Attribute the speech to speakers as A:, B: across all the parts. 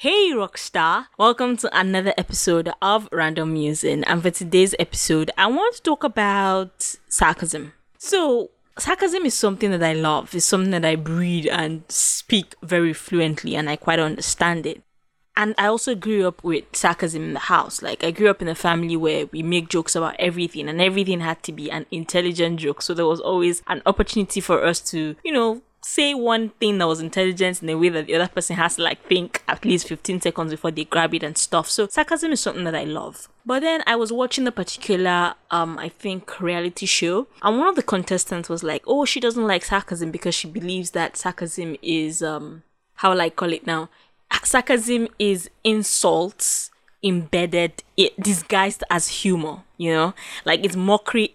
A: Hey Rockstar! Welcome to another episode of Random Musing. And for today's episode, I want to talk about sarcasm. So, sarcasm is something that I love, it's something that I breathe and speak very fluently, and I quite understand it. And I also grew up with sarcasm in the house. Like, I grew up in a family where we make jokes about everything, and everything had to be an intelligent joke. So, there was always an opportunity for us to, you know, say one thing that was intelligent in a way that the other person has to like think at least 15 seconds before they grab it and stuff. So sarcasm is something that I love. But then I was watching a particular um I think reality show and one of the contestants was like, "Oh, she doesn't like sarcasm because she believes that sarcasm is um how will I call it now? Sarcasm is insults embedded it disguised as humor, you know? Like it's mockery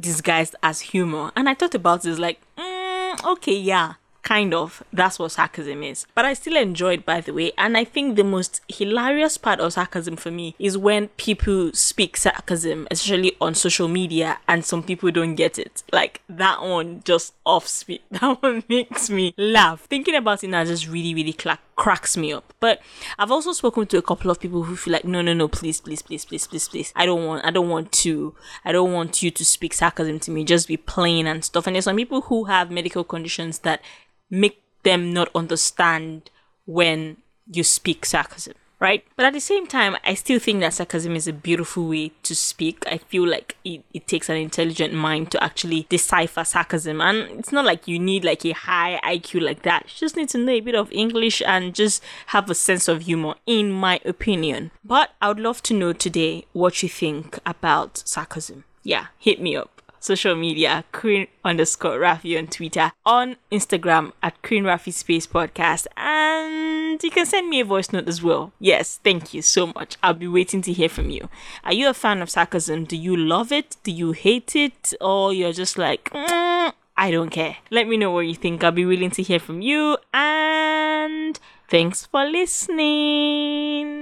A: disguised as humor. And I thought about this like, mm, Mm, okay, yeah, kind of. That's what sarcasm is. But I still enjoy it, by the way. And I think the most hilarious part of sarcasm for me is when people speak sarcasm, especially on social media, and some people don't get it. Like that one just off speed. That one makes me laugh. Thinking about it now just really, really cla- cracks me up. But I've also spoken to a couple of people who feel like, no, no, no, please, please, please, please, please, please. I don't want, I don't want to, I don't want you to speak sarcasm to me. Just be plain and stuff. And there's some people who have medical conditions that make them not understand when you speak sarcasm right? But at the same time, I still think that sarcasm is a beautiful way to speak. I feel like it, it takes an intelligent mind to actually decipher sarcasm. And it's not like you need like a high IQ like that. You just need to know a bit of English and just have a sense of humor, in my opinion. But I would love to know today what you think about sarcasm. Yeah, hit me up social media, Queen underscore Rafi on Twitter, on Instagram at Queen Rafi Space Podcast, and you can send me a voice note as well. Yes, thank you so much. I'll be waiting to hear from you. Are you a fan of sarcasm? Do you love it? Do you hate it? Or you're just like, mm, I don't care. Let me know what you think. I'll be willing to hear from you, and thanks for listening.